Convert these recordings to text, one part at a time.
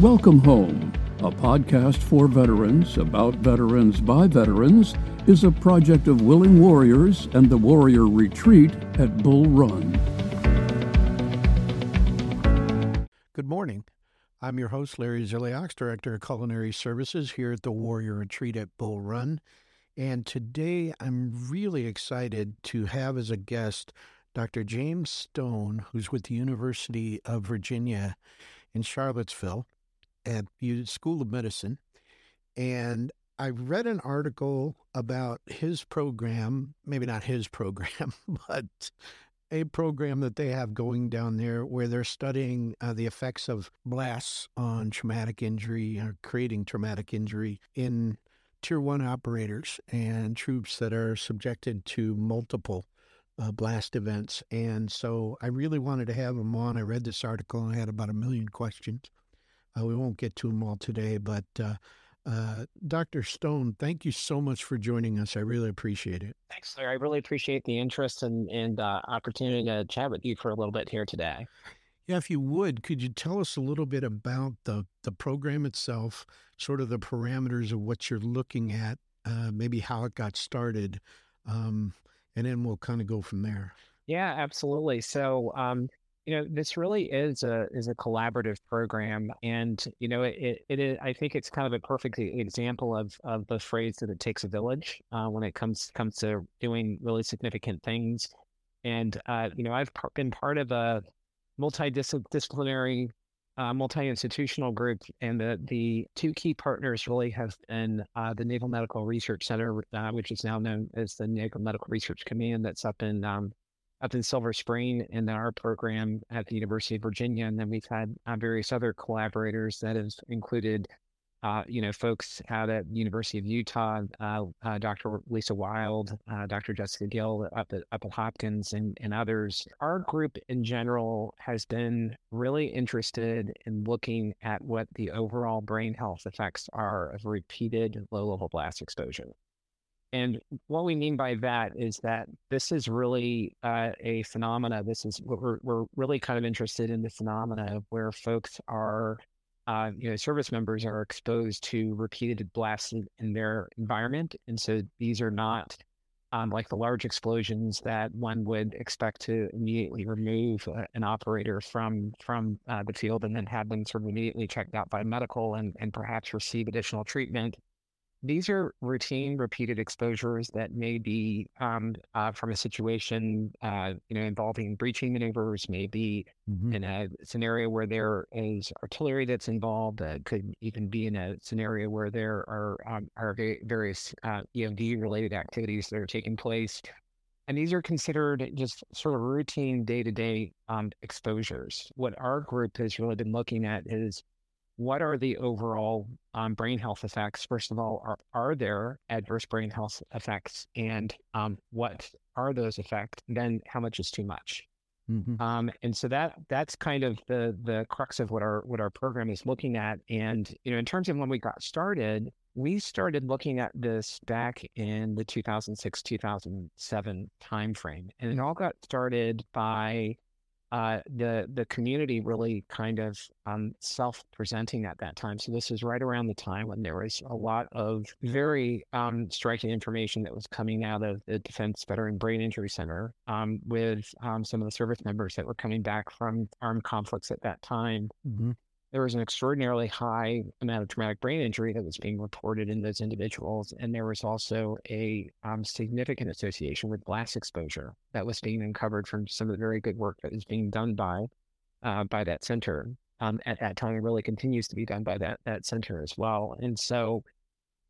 Welcome Home, a podcast for veterans about veterans by veterans, is a project of Willing Warriors and the Warrior Retreat at Bull Run. Good morning. I'm your host, Larry Ziliox, Director of Culinary Services here at the Warrior Retreat at Bull Run. And today I'm really excited to have as a guest Dr. James Stone, who's with the University of Virginia in Charlottesville at the School of Medicine. And I read an article about his program, maybe not his program, but a program that they have going down there where they're studying uh, the effects of blasts on traumatic injury or creating traumatic injury in tier one operators and troops that are subjected to multiple uh, blast events. And so I really wanted to have him on. I read this article and I had about a million questions. Uh, we won't get to them all today, but uh, uh, Dr. Stone, thank you so much for joining us. I really appreciate it. Thanks, Larry. I really appreciate the interest and, and uh, opportunity to chat with you for a little bit here today. Yeah, if you would, could you tell us a little bit about the, the program itself, sort of the parameters of what you're looking at, uh, maybe how it got started, um, and then we'll kind of go from there. Yeah, absolutely. So, um, you know this really is a is a collaborative program and you know it, it is i think it's kind of a perfect example of of the phrase that it takes a village uh, when it comes comes to doing really significant things. And uh, you know i've been part of a multidisciplinary uh, multi-institutional group and the the two key partners really have been uh, the naval medical research center uh, which is now known as the naval medical research command that's up in um, up in Silver Spring in our program at the University of Virginia. And then we've had uh, various other collaborators that have included, uh, you know, folks out at the University of Utah, uh, uh Dr. Lisa Wilde, uh, Dr. Jessica Gill up at, up at Hopkins, and, and others. Our group in general has been really interested in looking at what the overall brain health effects are of repeated low level blast exposure. And what we mean by that is that this is really uh, a phenomena. This is what we're, we're really kind of interested in the phenomena of where folks are, uh, you know, service members are exposed to repeated blasts in, in their environment. And so these are not um, like the large explosions that one would expect to immediately remove uh, an operator from from uh, the field and then have them sort of immediately checked out by medical and, and perhaps receive additional treatment these are routine, repeated exposures that may be um, uh, from a situation, uh, you know, involving breaching maneuvers, maybe mm-hmm. in a scenario where there is artillery that's involved. Uh, could even be in a scenario where there are um, are various uh, EOD related activities that are taking place. And these are considered just sort of routine day to day exposures. What our group has really been looking at is what are the overall um, brain health effects? First of all, are, are there adverse brain health effects? And um, what are those effects? Then how much is too much? Mm-hmm. Um, and so that that's kind of the the crux of what our what our program is looking at. And you know, in terms of when we got started, we started looking at this back in the 2006 2007 timeframe, and it all got started by uh, the the community really kind of um, self presenting at that time. So this is right around the time when there was a lot of very um, striking information that was coming out of the Defense Veteran Brain Injury Center um, with um, some of the service members that were coming back from armed conflicts at that time. Mm-hmm there was an extraordinarily high amount of traumatic brain injury that was being reported in those individuals. And there was also a um, significant association with blast exposure that was being uncovered from some of the very good work that was being done by uh, by that center um, at that time. Really continues to be done by that that center as well. And so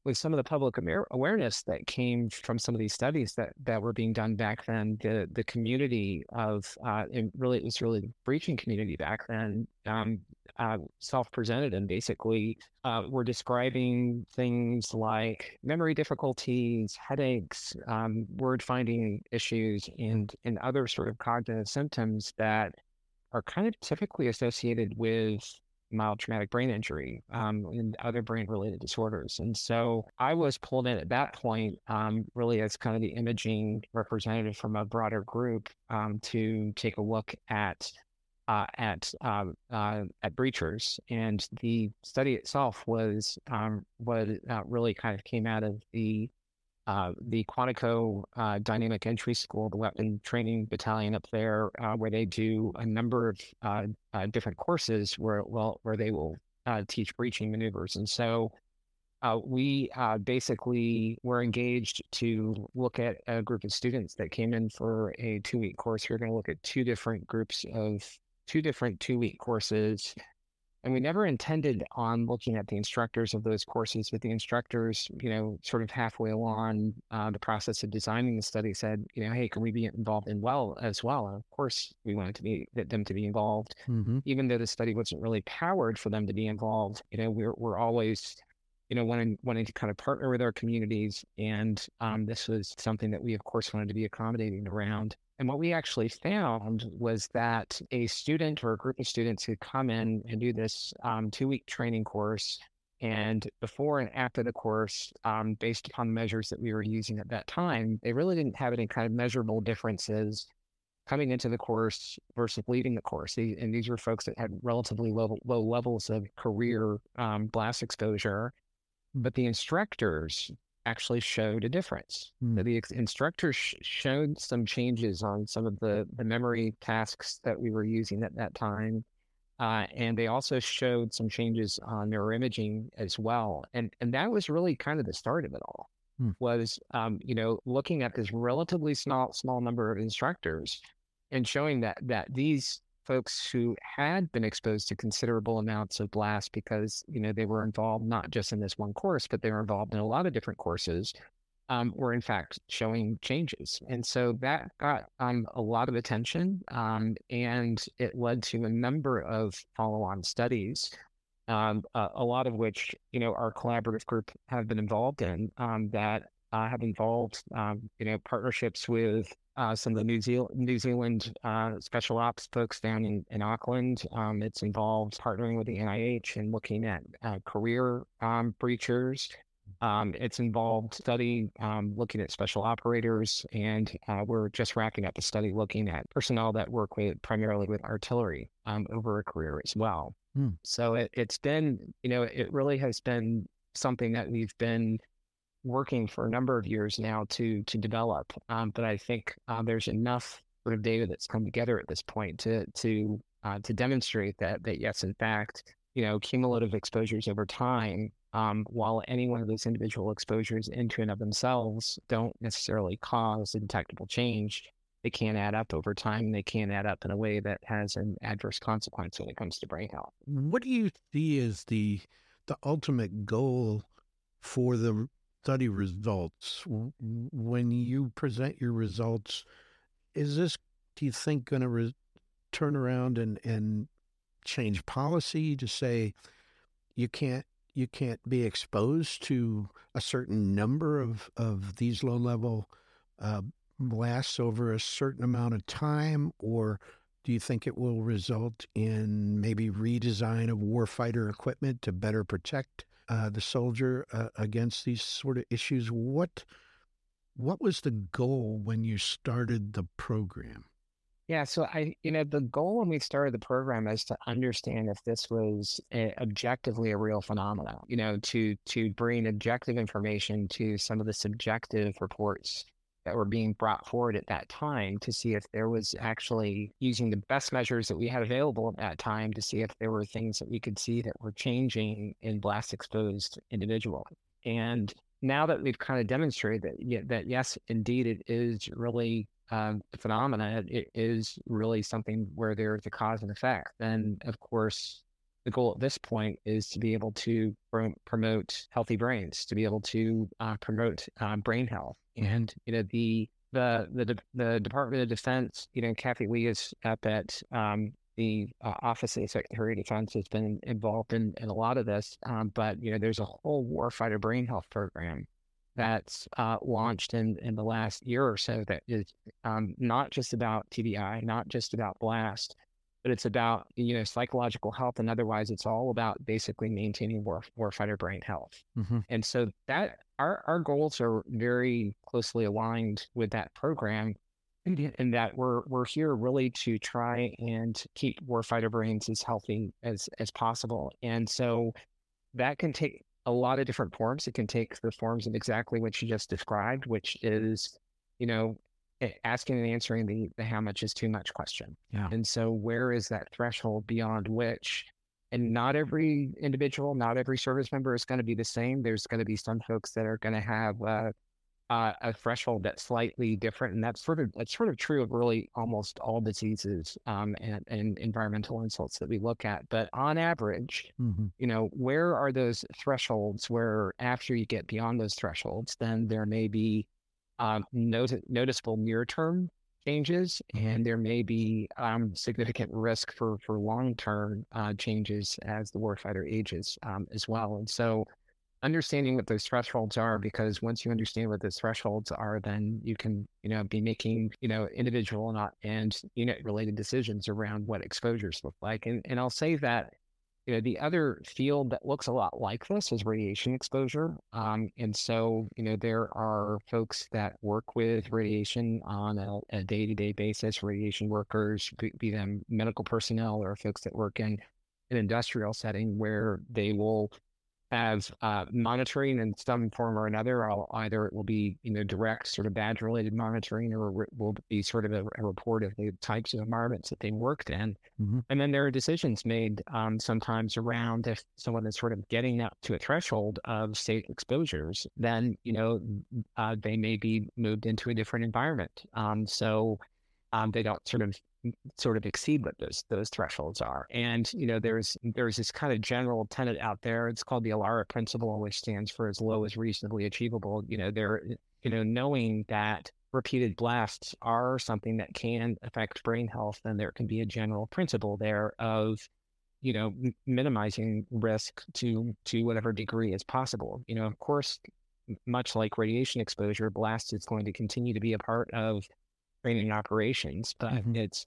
with some of the public awareness that came from some of these studies that, that were being done back then, the the community of uh, really it was really the breaching community back then um, uh, self-presented and basically uh, were describing things like memory difficulties, headaches, um, word finding issues, and and other sort of cognitive symptoms that are kind of typically associated with mild traumatic brain injury um, and other brain related disorders. And so I was pulled in at that point, um, really as kind of the imaging representative from a broader group um, to take a look at uh, at um, uh, at Breachers, and the study itself was um, what uh, really kind of came out of the uh, the Quantico uh, Dynamic Entry School, the weapon training battalion up there, uh, where they do a number of different courses where well where they will teach breaching maneuvers, and so uh, we uh, basically were engaged to look at a group of students that came in for a two week course. We are going to look at two different groups of two different two week courses. And we never intended on looking at the instructors of those courses, but the instructors, you know, sort of halfway along uh, the process of designing the study said, you know, hey, can we be involved in well as well? And of course, we wanted to be them to be involved, mm-hmm. even though the study wasn't really powered for them to be involved. You know, we're we're always you know, wanting wanting to kind of partner with our communities, and um, this was something that we, of course, wanted to be accommodating around. And what we actually found was that a student or a group of students who come in and do this um, two week training course, and before and after the course, um, based upon the measures that we were using at that time, they really didn't have any kind of measurable differences coming into the course versus leaving the course. And these were folks that had relatively low, low levels of career um, blast exposure but the instructors actually showed a difference. Mm. The instructors sh- showed some changes on some of the, the memory tasks that we were using at that time. Uh, and they also showed some changes on neuroimaging as well. And, and that was really kind of the start of it all mm. was, um, you know, looking at this relatively small, small number of instructors and showing that, that these folks who had been exposed to considerable amounts of blast because you know they were involved not just in this one course but they were involved in a lot of different courses um, were in fact showing changes. And so that got um, a lot of attention um, and it led to a number of follow-on studies um, uh, a lot of which you know our collaborative group have been involved in um, that uh, have involved um, you know partnerships with uh, some of the New, Zeal- New Zealand uh, special ops folks down in, in Auckland. Um, it's involved partnering with the NIH and looking at uh, career um, breachers. Um, it's involved study um, looking at special operators, and uh, we're just wrapping up a study looking at personnel that work with primarily with artillery um, over a career as well. Mm. So it, it's been, you know, it really has been something that we've been working for a number of years now to to develop. Um, but I think uh, there's enough sort of data that's come together at this point to to uh, to demonstrate that that yes, in fact, you know, cumulative exposures over time, um, while any one of those individual exposures into and of themselves don't necessarily cause a detectable change, they can add up over time. They can add up in a way that has an adverse consequence when it comes to brain health. What do you see as the the ultimate goal for the study results, when you present your results, is this, do you think, going to re- turn around and, and change policy to say you can't you can't be exposed to a certain number of, of these low level uh, blasts over a certain amount of time, or do you think it will result in maybe redesign of warfighter equipment to better protect uh, the soldier uh, against these sort of issues. What what was the goal when you started the program? Yeah, so I, you know, the goal when we started the program is to understand if this was a, objectively a real phenomenon. You know, to to bring objective information to some of the subjective reports that were being brought forward at that time to see if there was actually using the best measures that we had available at that time to see if there were things that we could see that were changing in blast exposed individuals. And now that we've kind of demonstrated that, that yes, indeed, it is really um, a phenomena, it is really something where there's a cause and effect, then of course the goal at this point is to be able to promote healthy brains, to be able to uh, promote uh, brain health. And you know the the the the Department of Defense, you know, Kathy Lee is up at um, the uh, Office of the Secretary of Defense has been involved in, in a lot of this. Um, but you know, there's a whole warfighter brain health program that's uh, launched in in the last year or so that is um, not just about TBI, not just about blast, but it's about you know psychological health and otherwise it's all about basically maintaining war warfighter brain health mm-hmm. and so that our, our goals are very closely aligned with that program and that we're we're here really to try and keep warfighter brains as healthy as as possible. And so that can take a lot of different forms. It can take the forms of exactly what you just described, which is, you know, asking and answering the the how much is too much question. Yeah. And so where is that threshold beyond which and not every individual, not every service member is going to be the same. There's going to be some folks that are going to have uh, uh, a threshold that's slightly different, and that's sort of that's sort of true of really almost all diseases um, and, and environmental insults that we look at. But on average, mm-hmm. you know, where are those thresholds? Where after you get beyond those thresholds, then there may be um, not- noticeable near term changes, and there may be um, significant risk for for long term uh, changes as the warfighter ages um, as well. And so, understanding what those thresholds are, because once you understand what those thresholds are, then you can you know be making you know individual not and unit related decisions around what exposures look like. And and I'll say that you know, the other field that looks a lot like this is radiation exposure. Um, and so, you know, there are folks that work with radiation on a, day-to-day basis, radiation workers, be, be them medical personnel or folks that work in an industrial setting where they will have uh, monitoring in some form or another. I'll, either it will be you know direct sort of badge related monitoring, or it will be sort of a, a, report of the types of environments that they worked in. Mm-hmm. And then there are decisions made um, sometimes around if someone is sort of getting up to a threshold of safe exposures, then you know uh, they may be moved into a different environment. Um, so um, they don't sort of sort of exceed what those those thresholds are. And you know, there's there's this kind of general tenet out there. It's called the ALARA principle, which stands for as low as reasonably achievable. You know, there eh, you know, knowing that repeated blasts are something that can affect brain health, then there can be a general principle there of you know minimizing risk to to whatever degree is possible. You know, of course, much like radiation exposure, blast is going to continue to be a part of training operations, but mm-hmm. it's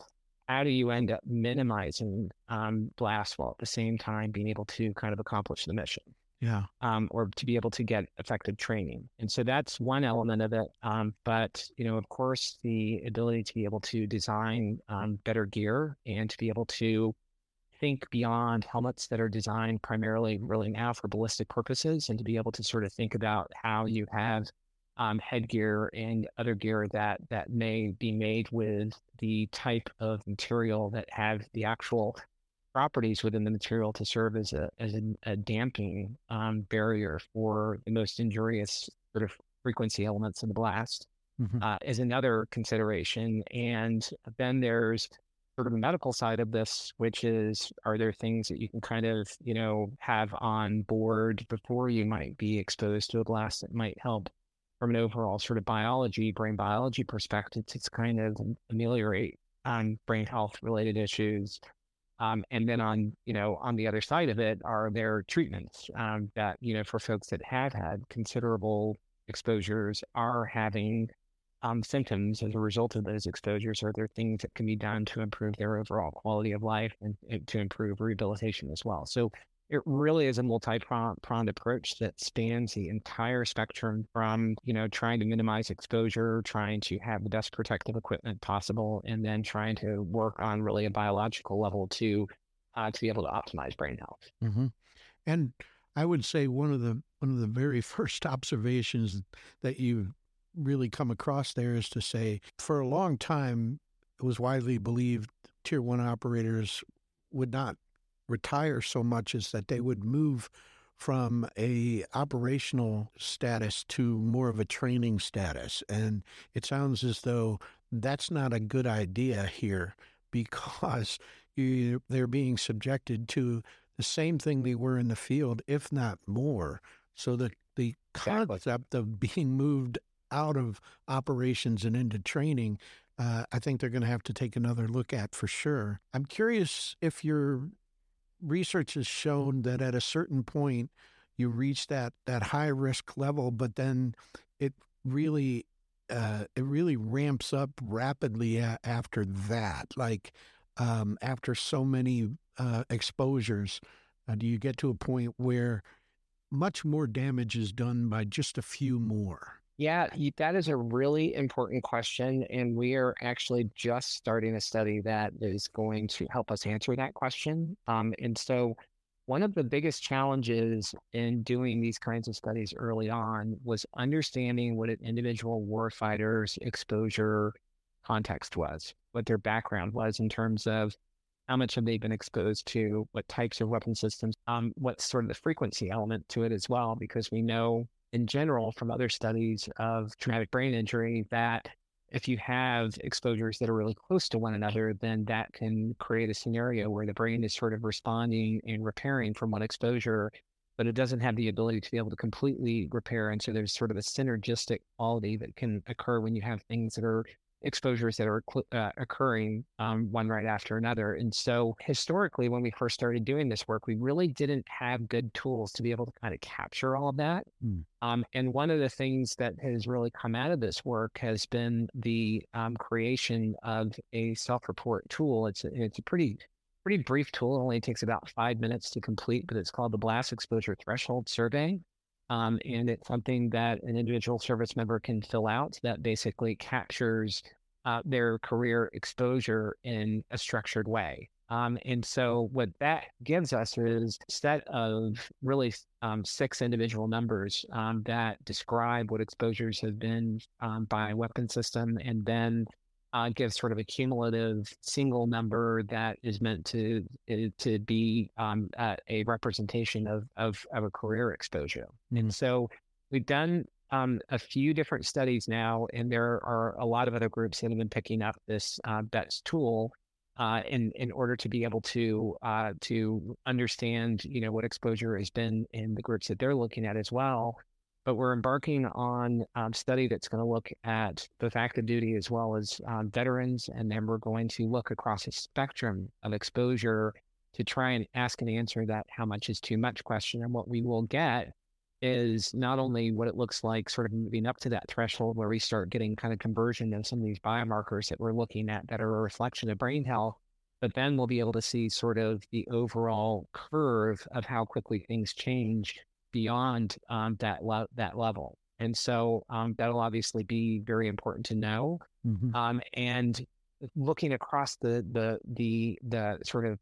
how do you end up minimizing um, blast while at the same time being able to kind of accomplish the mission? Yeah. Um, or to be able to get effective training. And so that's one element of it. Um, but, you know, of course, the ability to be able to design um, better gear and to be able to think beyond helmets that are designed primarily really now for ballistic purposes and to be able to sort of think about how you have um, headgear and other gear that that may be made with the type of material that have the actual properties within the material to serve as a as a, a damping um, barrier for the most injurious sort of frequency elements in the blast mm-hmm. uh, is another consideration. And then there's sort of the medical side of this, which is are there things that you can kind of you know have on board before you might be exposed to a blast that might help from an overall sort of biology, brain biology perspective, to kind of ameliorate um, brain health related issues. Um, and then on, you know, on the other side of it are there treatments um, that, you know, for folks that have had considerable exposures are having um, symptoms as a result of those exposures. Are there things that can be done to improve their overall quality of life and, and to improve rehabilitation as well? So it really is a multi-pronged approach that spans the entire spectrum from you know trying to minimize exposure trying to have the best protective equipment possible and then trying to work on really a biological level to uh, to be able to optimize brain health mm-hmm. and i would say one of the one of the very first observations that you really come across there is to say for a long time it was widely believed tier one operators would not retire so much is that they would move from a operational status to more of a training status. And it sounds as though that's not a good idea here because you, they're being subjected to the same thing they were in the field if not more. So the the concept of being moved out of operations and into training uh, I think they're going to have to take another look at for sure. I'm curious if you're research has shown that at a certain point you reach that that high risk level, but then it really uh, it really ramps up rapidly a- after that. Like um, after so many uh, exposures, uh, do you get to a point where much more damage is done by just a few more? Yeah, that is a really important question. And we are actually just starting a study that is going to help us answer that question. Um, and so, one of the biggest challenges in doing these kinds of studies early on was understanding what an individual warfighter's exposure context was, what their background was in terms of how much have they been exposed to, what types of weapon systems, um, what's sort of the frequency element to it as well, because we know in general from other studies of traumatic brain injury that if you have exposures that are really close to one another, then that can create a scenario where the brain is sort of responding and repairing from one exposure, but it doesn't have the ability to be able to completely repair. And so there's sort of a synergistic quality that can occur when you have things that are exposures that are uh, occurring um, one right after another. And so, historically, when we first started doing this work, we really didn't have good tools to be able to kind of capture all of that. Mm. Um, and one of the things that has really come out of this work has been the um, creation of a self-report tool. It's a, it's a pretty pretty brief tool. It only takes about five minutes to complete, but it's called the Blast Exposure Threshold Survey. Um, and it's something that an individual service member can fill out that basically captures uh, their career exposure in a structured way. Um, and so what that gives us is a set of really um, six individual numbers um, that describe what exposures have been um, by weapon system and then uh, gives sort of a cumulative single number that is meant to uh, to be um, uh, a representation of, of, of a career exposure. Mm-hmm. And so we've done um, a few different studies now, and there are a lot of other groups that have been picking up this uh, BETS tool uh, in in order to be able to uh, to understand you know what exposure has been in the groups that they're looking at as well but we're embarking on a um, study that's going to look at both active duty as well as um, veterans. And then we're going to look across a spectrum of exposure to try and ask and answer that how much is too much question. And what we will get is not only what it looks like sort of moving up to that threshold where we start getting kind of conversion of some of these biomarkers that we're looking at that are a reflection of brain health, but then we'll be able to see sort of the overall curve of how quickly things change beyond um, that le- that level. And so um, that'll obviously be very important to know. Mm-hmm. Um, and looking across the the the the sort of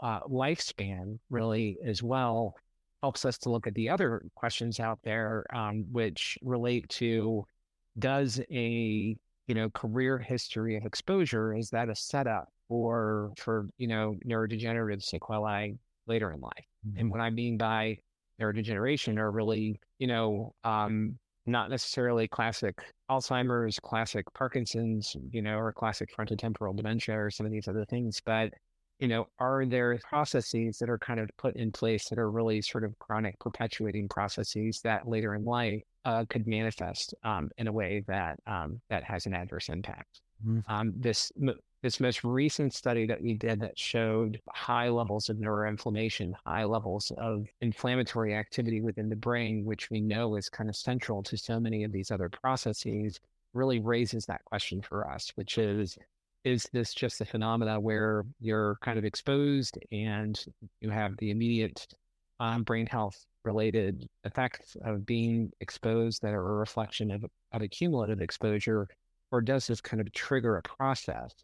uh, lifespan really as well helps us to look at the other questions out there, um, which relate to does a you know career history of exposure is that a setup for for you know neurodegenerative sequelae later in life? Mm-hmm. And what I mean by neurodegeneration are really, you know, um, not necessarily classic Alzheimer's, classic Parkinson's, you know, or classic frontotemporal dementia or some of these other things, but you know, are there processes that are kind of put in place that are really sort of chronic perpetuating processes that later in life uh, could manifest um, in a way that um, that has an adverse impact? Mm-hmm. Um, this this most recent study that we did that showed high levels of neuroinflammation, high levels of inflammatory activity within the brain, which we know is kind of central to so many of these other processes, really raises that question for us, which is is this just a phenomena where you're kind of exposed and you have the immediate um, brain health related effects of being exposed that are a reflection of, of a cumulative exposure? Or does this kind of trigger a process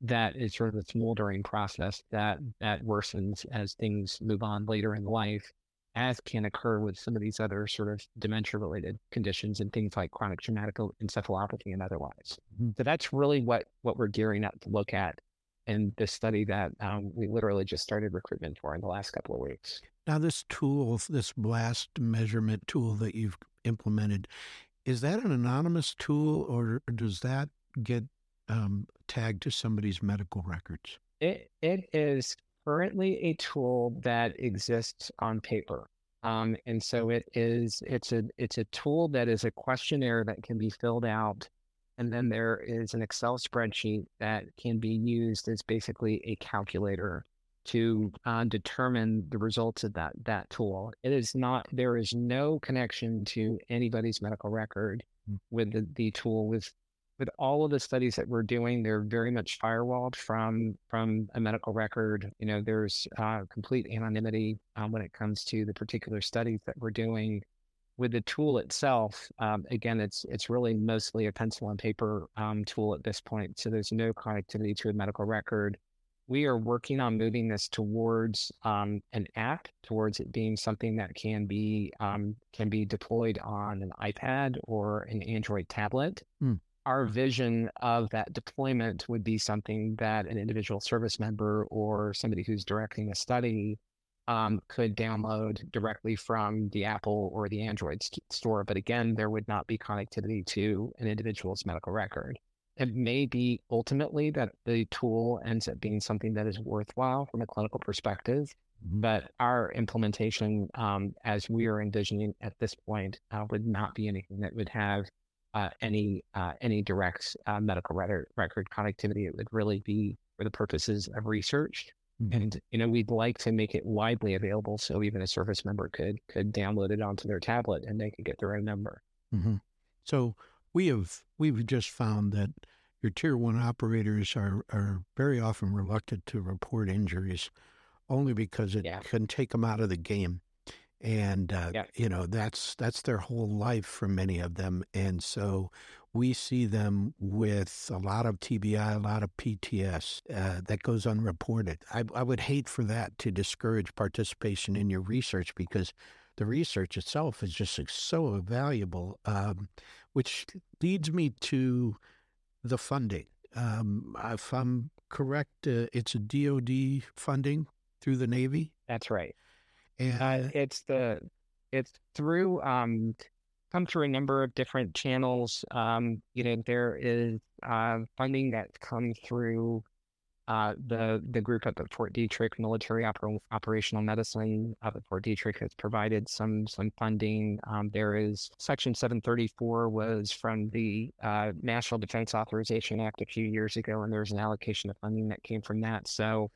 that is sort of a smoldering process that that worsens as things move on later in life, as can occur with some of these other sort of dementia related conditions and things like chronic traumatic encephalopathy and otherwise. Mm-hmm. So that's really what what we're gearing up to look at in this study that um, we literally just started recruitment for in the last couple of weeks. Now, this tool, this blast measurement tool that you've implemented, is that an anonymous tool or does that get um, tagged to somebody's medical records? It, it is currently a tool that exists on paper. Um, and so it is it's a it's a tool that is a questionnaire that can be filled out and then there is an excel spreadsheet that can be used as basically a calculator to uh, determine the results of that that tool it is not there is no connection to anybody's medical record hmm. with the, the tool with with all of the studies that we're doing, they're very much firewalled from from a medical record. You know, there's uh, complete anonymity um, when it comes to the particular studies that we're doing. with the tool itself, um, again, it's it's really mostly a pencil and paper um, tool at this point. So there's no connectivity to a medical record. We are working on moving this towards um, an app, towards it being something that can be um, can be deployed on an iPad or an Android tablet. Hmm. Our vision of that deployment would be something that an individual service member or somebody who's directing a study um, could download directly from the Apple or the Android st- store. But again, there would not be connectivity to an individual's medical record. It may be ultimately that the tool ends up being something that is worthwhile from a clinical perspective, but our implementation, um, as we are envisioning at this point, uh, would not be anything that would have uh, any uh, any direct uh, medical record, record connectivity. It would really be for the purposes of research Mhm. and you know we'd like to make it widely available so even a service member could could download it onto their tablet and they could get their own number Mm-hmm. So we have we've just found that your tier one operators are are very often reluctant to report injuries, only because it Yeah. can take them out of the game, and uh, Yeah. you know that's that's their whole life for many of them, and so we see them with a lot of TBI, a lot of PTS uh, that goes unreported. I, I would hate for that to discourage participation in your research because the research itself is just so valuable. Um, which leads me to the funding. Um, if I'm correct, uh, it's a DoD funding through the Navy, that's right and uh, it's the it's through um come through a number of different channels um you know there is uh funding that comes through uh, the the group up at Fort Detrick, Military Oper- Operational Medicine up at Fort Detrick, has provided some some funding. Um, there is Section 734 was from the uh, National Defense Authorization Act a few years ago, and there's an allocation of funding that came from that. So,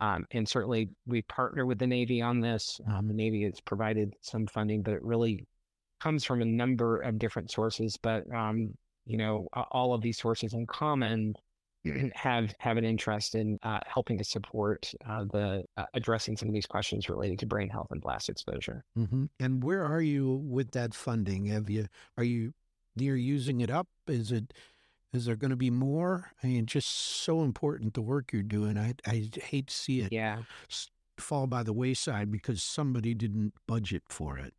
um, and certainly we partner with the Navy on this. Um, the Navy has provided some funding, but it really comes from a number of different sources. But um, you know, all of these sources in common have have an interest in uh, helping to support uh, the uh, addressing some of these questions relating to brain health and blast exposure. Mhm. and where are you with that funding? Have you are you near using it up? Is it is there going to be more? I mean, just so important the work you're doing. I I hate to see it Yeah, fall by the wayside because somebody didn't budget for it.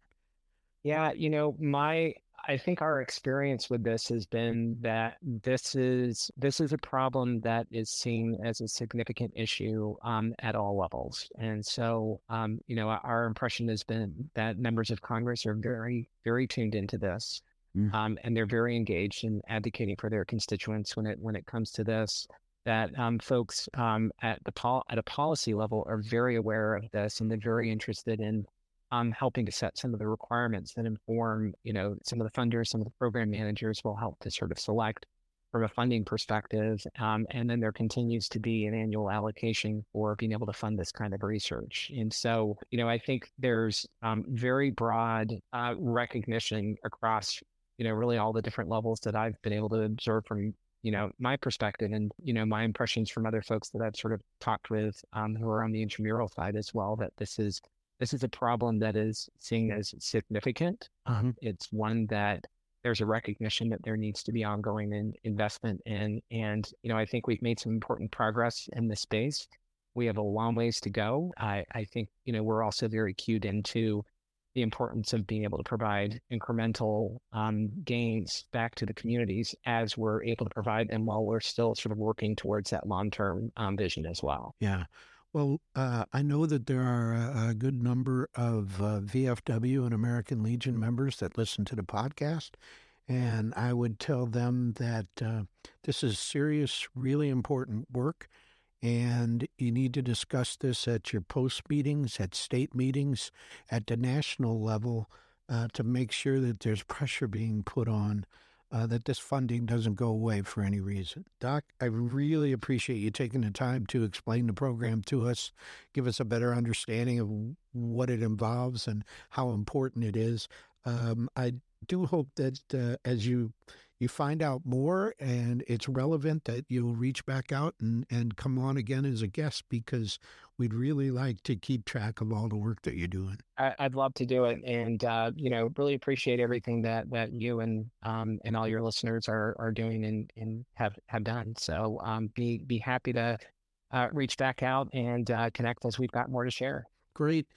yeah. You know, my I think our experience with this has been that this is this is a problem that is seen as a significant issue um, at all levels, and so um, you know, our impression has been that members of Congress are very very tuned into this. Mm. um, and they're very engaged in advocating for their constituents when it when it comes to this. That um, folks um, at the pol- at a policy level are very aware of this, and they're very interested in um, helping to set some of the requirements that inform, you know, some of the funders, some of the program managers will help to sort of select from a funding perspective. Um, and then there continues to be an annual allocation for being able to fund this kind of research. And so, you know, I think there's um, very broad uh, recognition across, you know, really all the different levels that I've been able to observe from, you know, my perspective and, you know, my impressions from other folks that I've sort of talked with um, who are on the intramural side as well, that this is this is a problem that is seen as significant. Um, it's one that there's a recognition that there needs to be ongoing in, investment in. And, you know, I think we've made some important progress in this space. We have a long ways to go. I, I think, you know, we're also very cued into the importance of being able to provide incremental um, gains back to the communities as we're able to provide them while we're still sort of working towards that long-term um, vision as well. Yeah. Well, uh, I know that there are a, a good number of uh, VFW and American Legion members that listen to the podcast. And I would tell them that uh, this is serious, really important work. And you need to discuss this at your post meetings, at state meetings, at the national level uh, to make sure that there's pressure being put on uh, that this funding doesn't go away for any reason. Doc, I really appreciate you taking the time to explain the program to us, give us a better understanding of what it involves and how important it is. Um, I do hope that uh, as you you find out more and it's relevant that you'll reach back out and, and come on again as a guest because we'd really like to keep track of all the work that you're doing. I, would love to do it, and uh, you know, really appreciate everything that that you and um, and all your listeners are are doing and and have have done. So um, be be happy to uh, reach back out and uh, connect as we've got more to share. Great.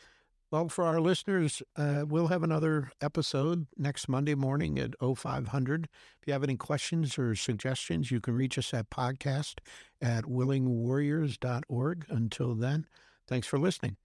Well, for our listeners, uh, we'll have another episode next Monday morning at 0500. If you have any questions or suggestions, you can reach us at podcast at willingwarriors.org. Until then, thanks for listening.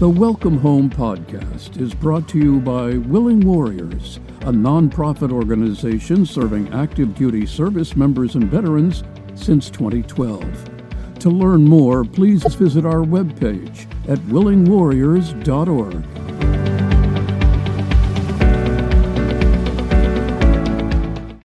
The Welcome Home podcast is brought to you by Willing Warriors, a nonprofit organization serving active duty service members and veterans since 2012. To learn more, please visit our webpage at willingwarriors.org.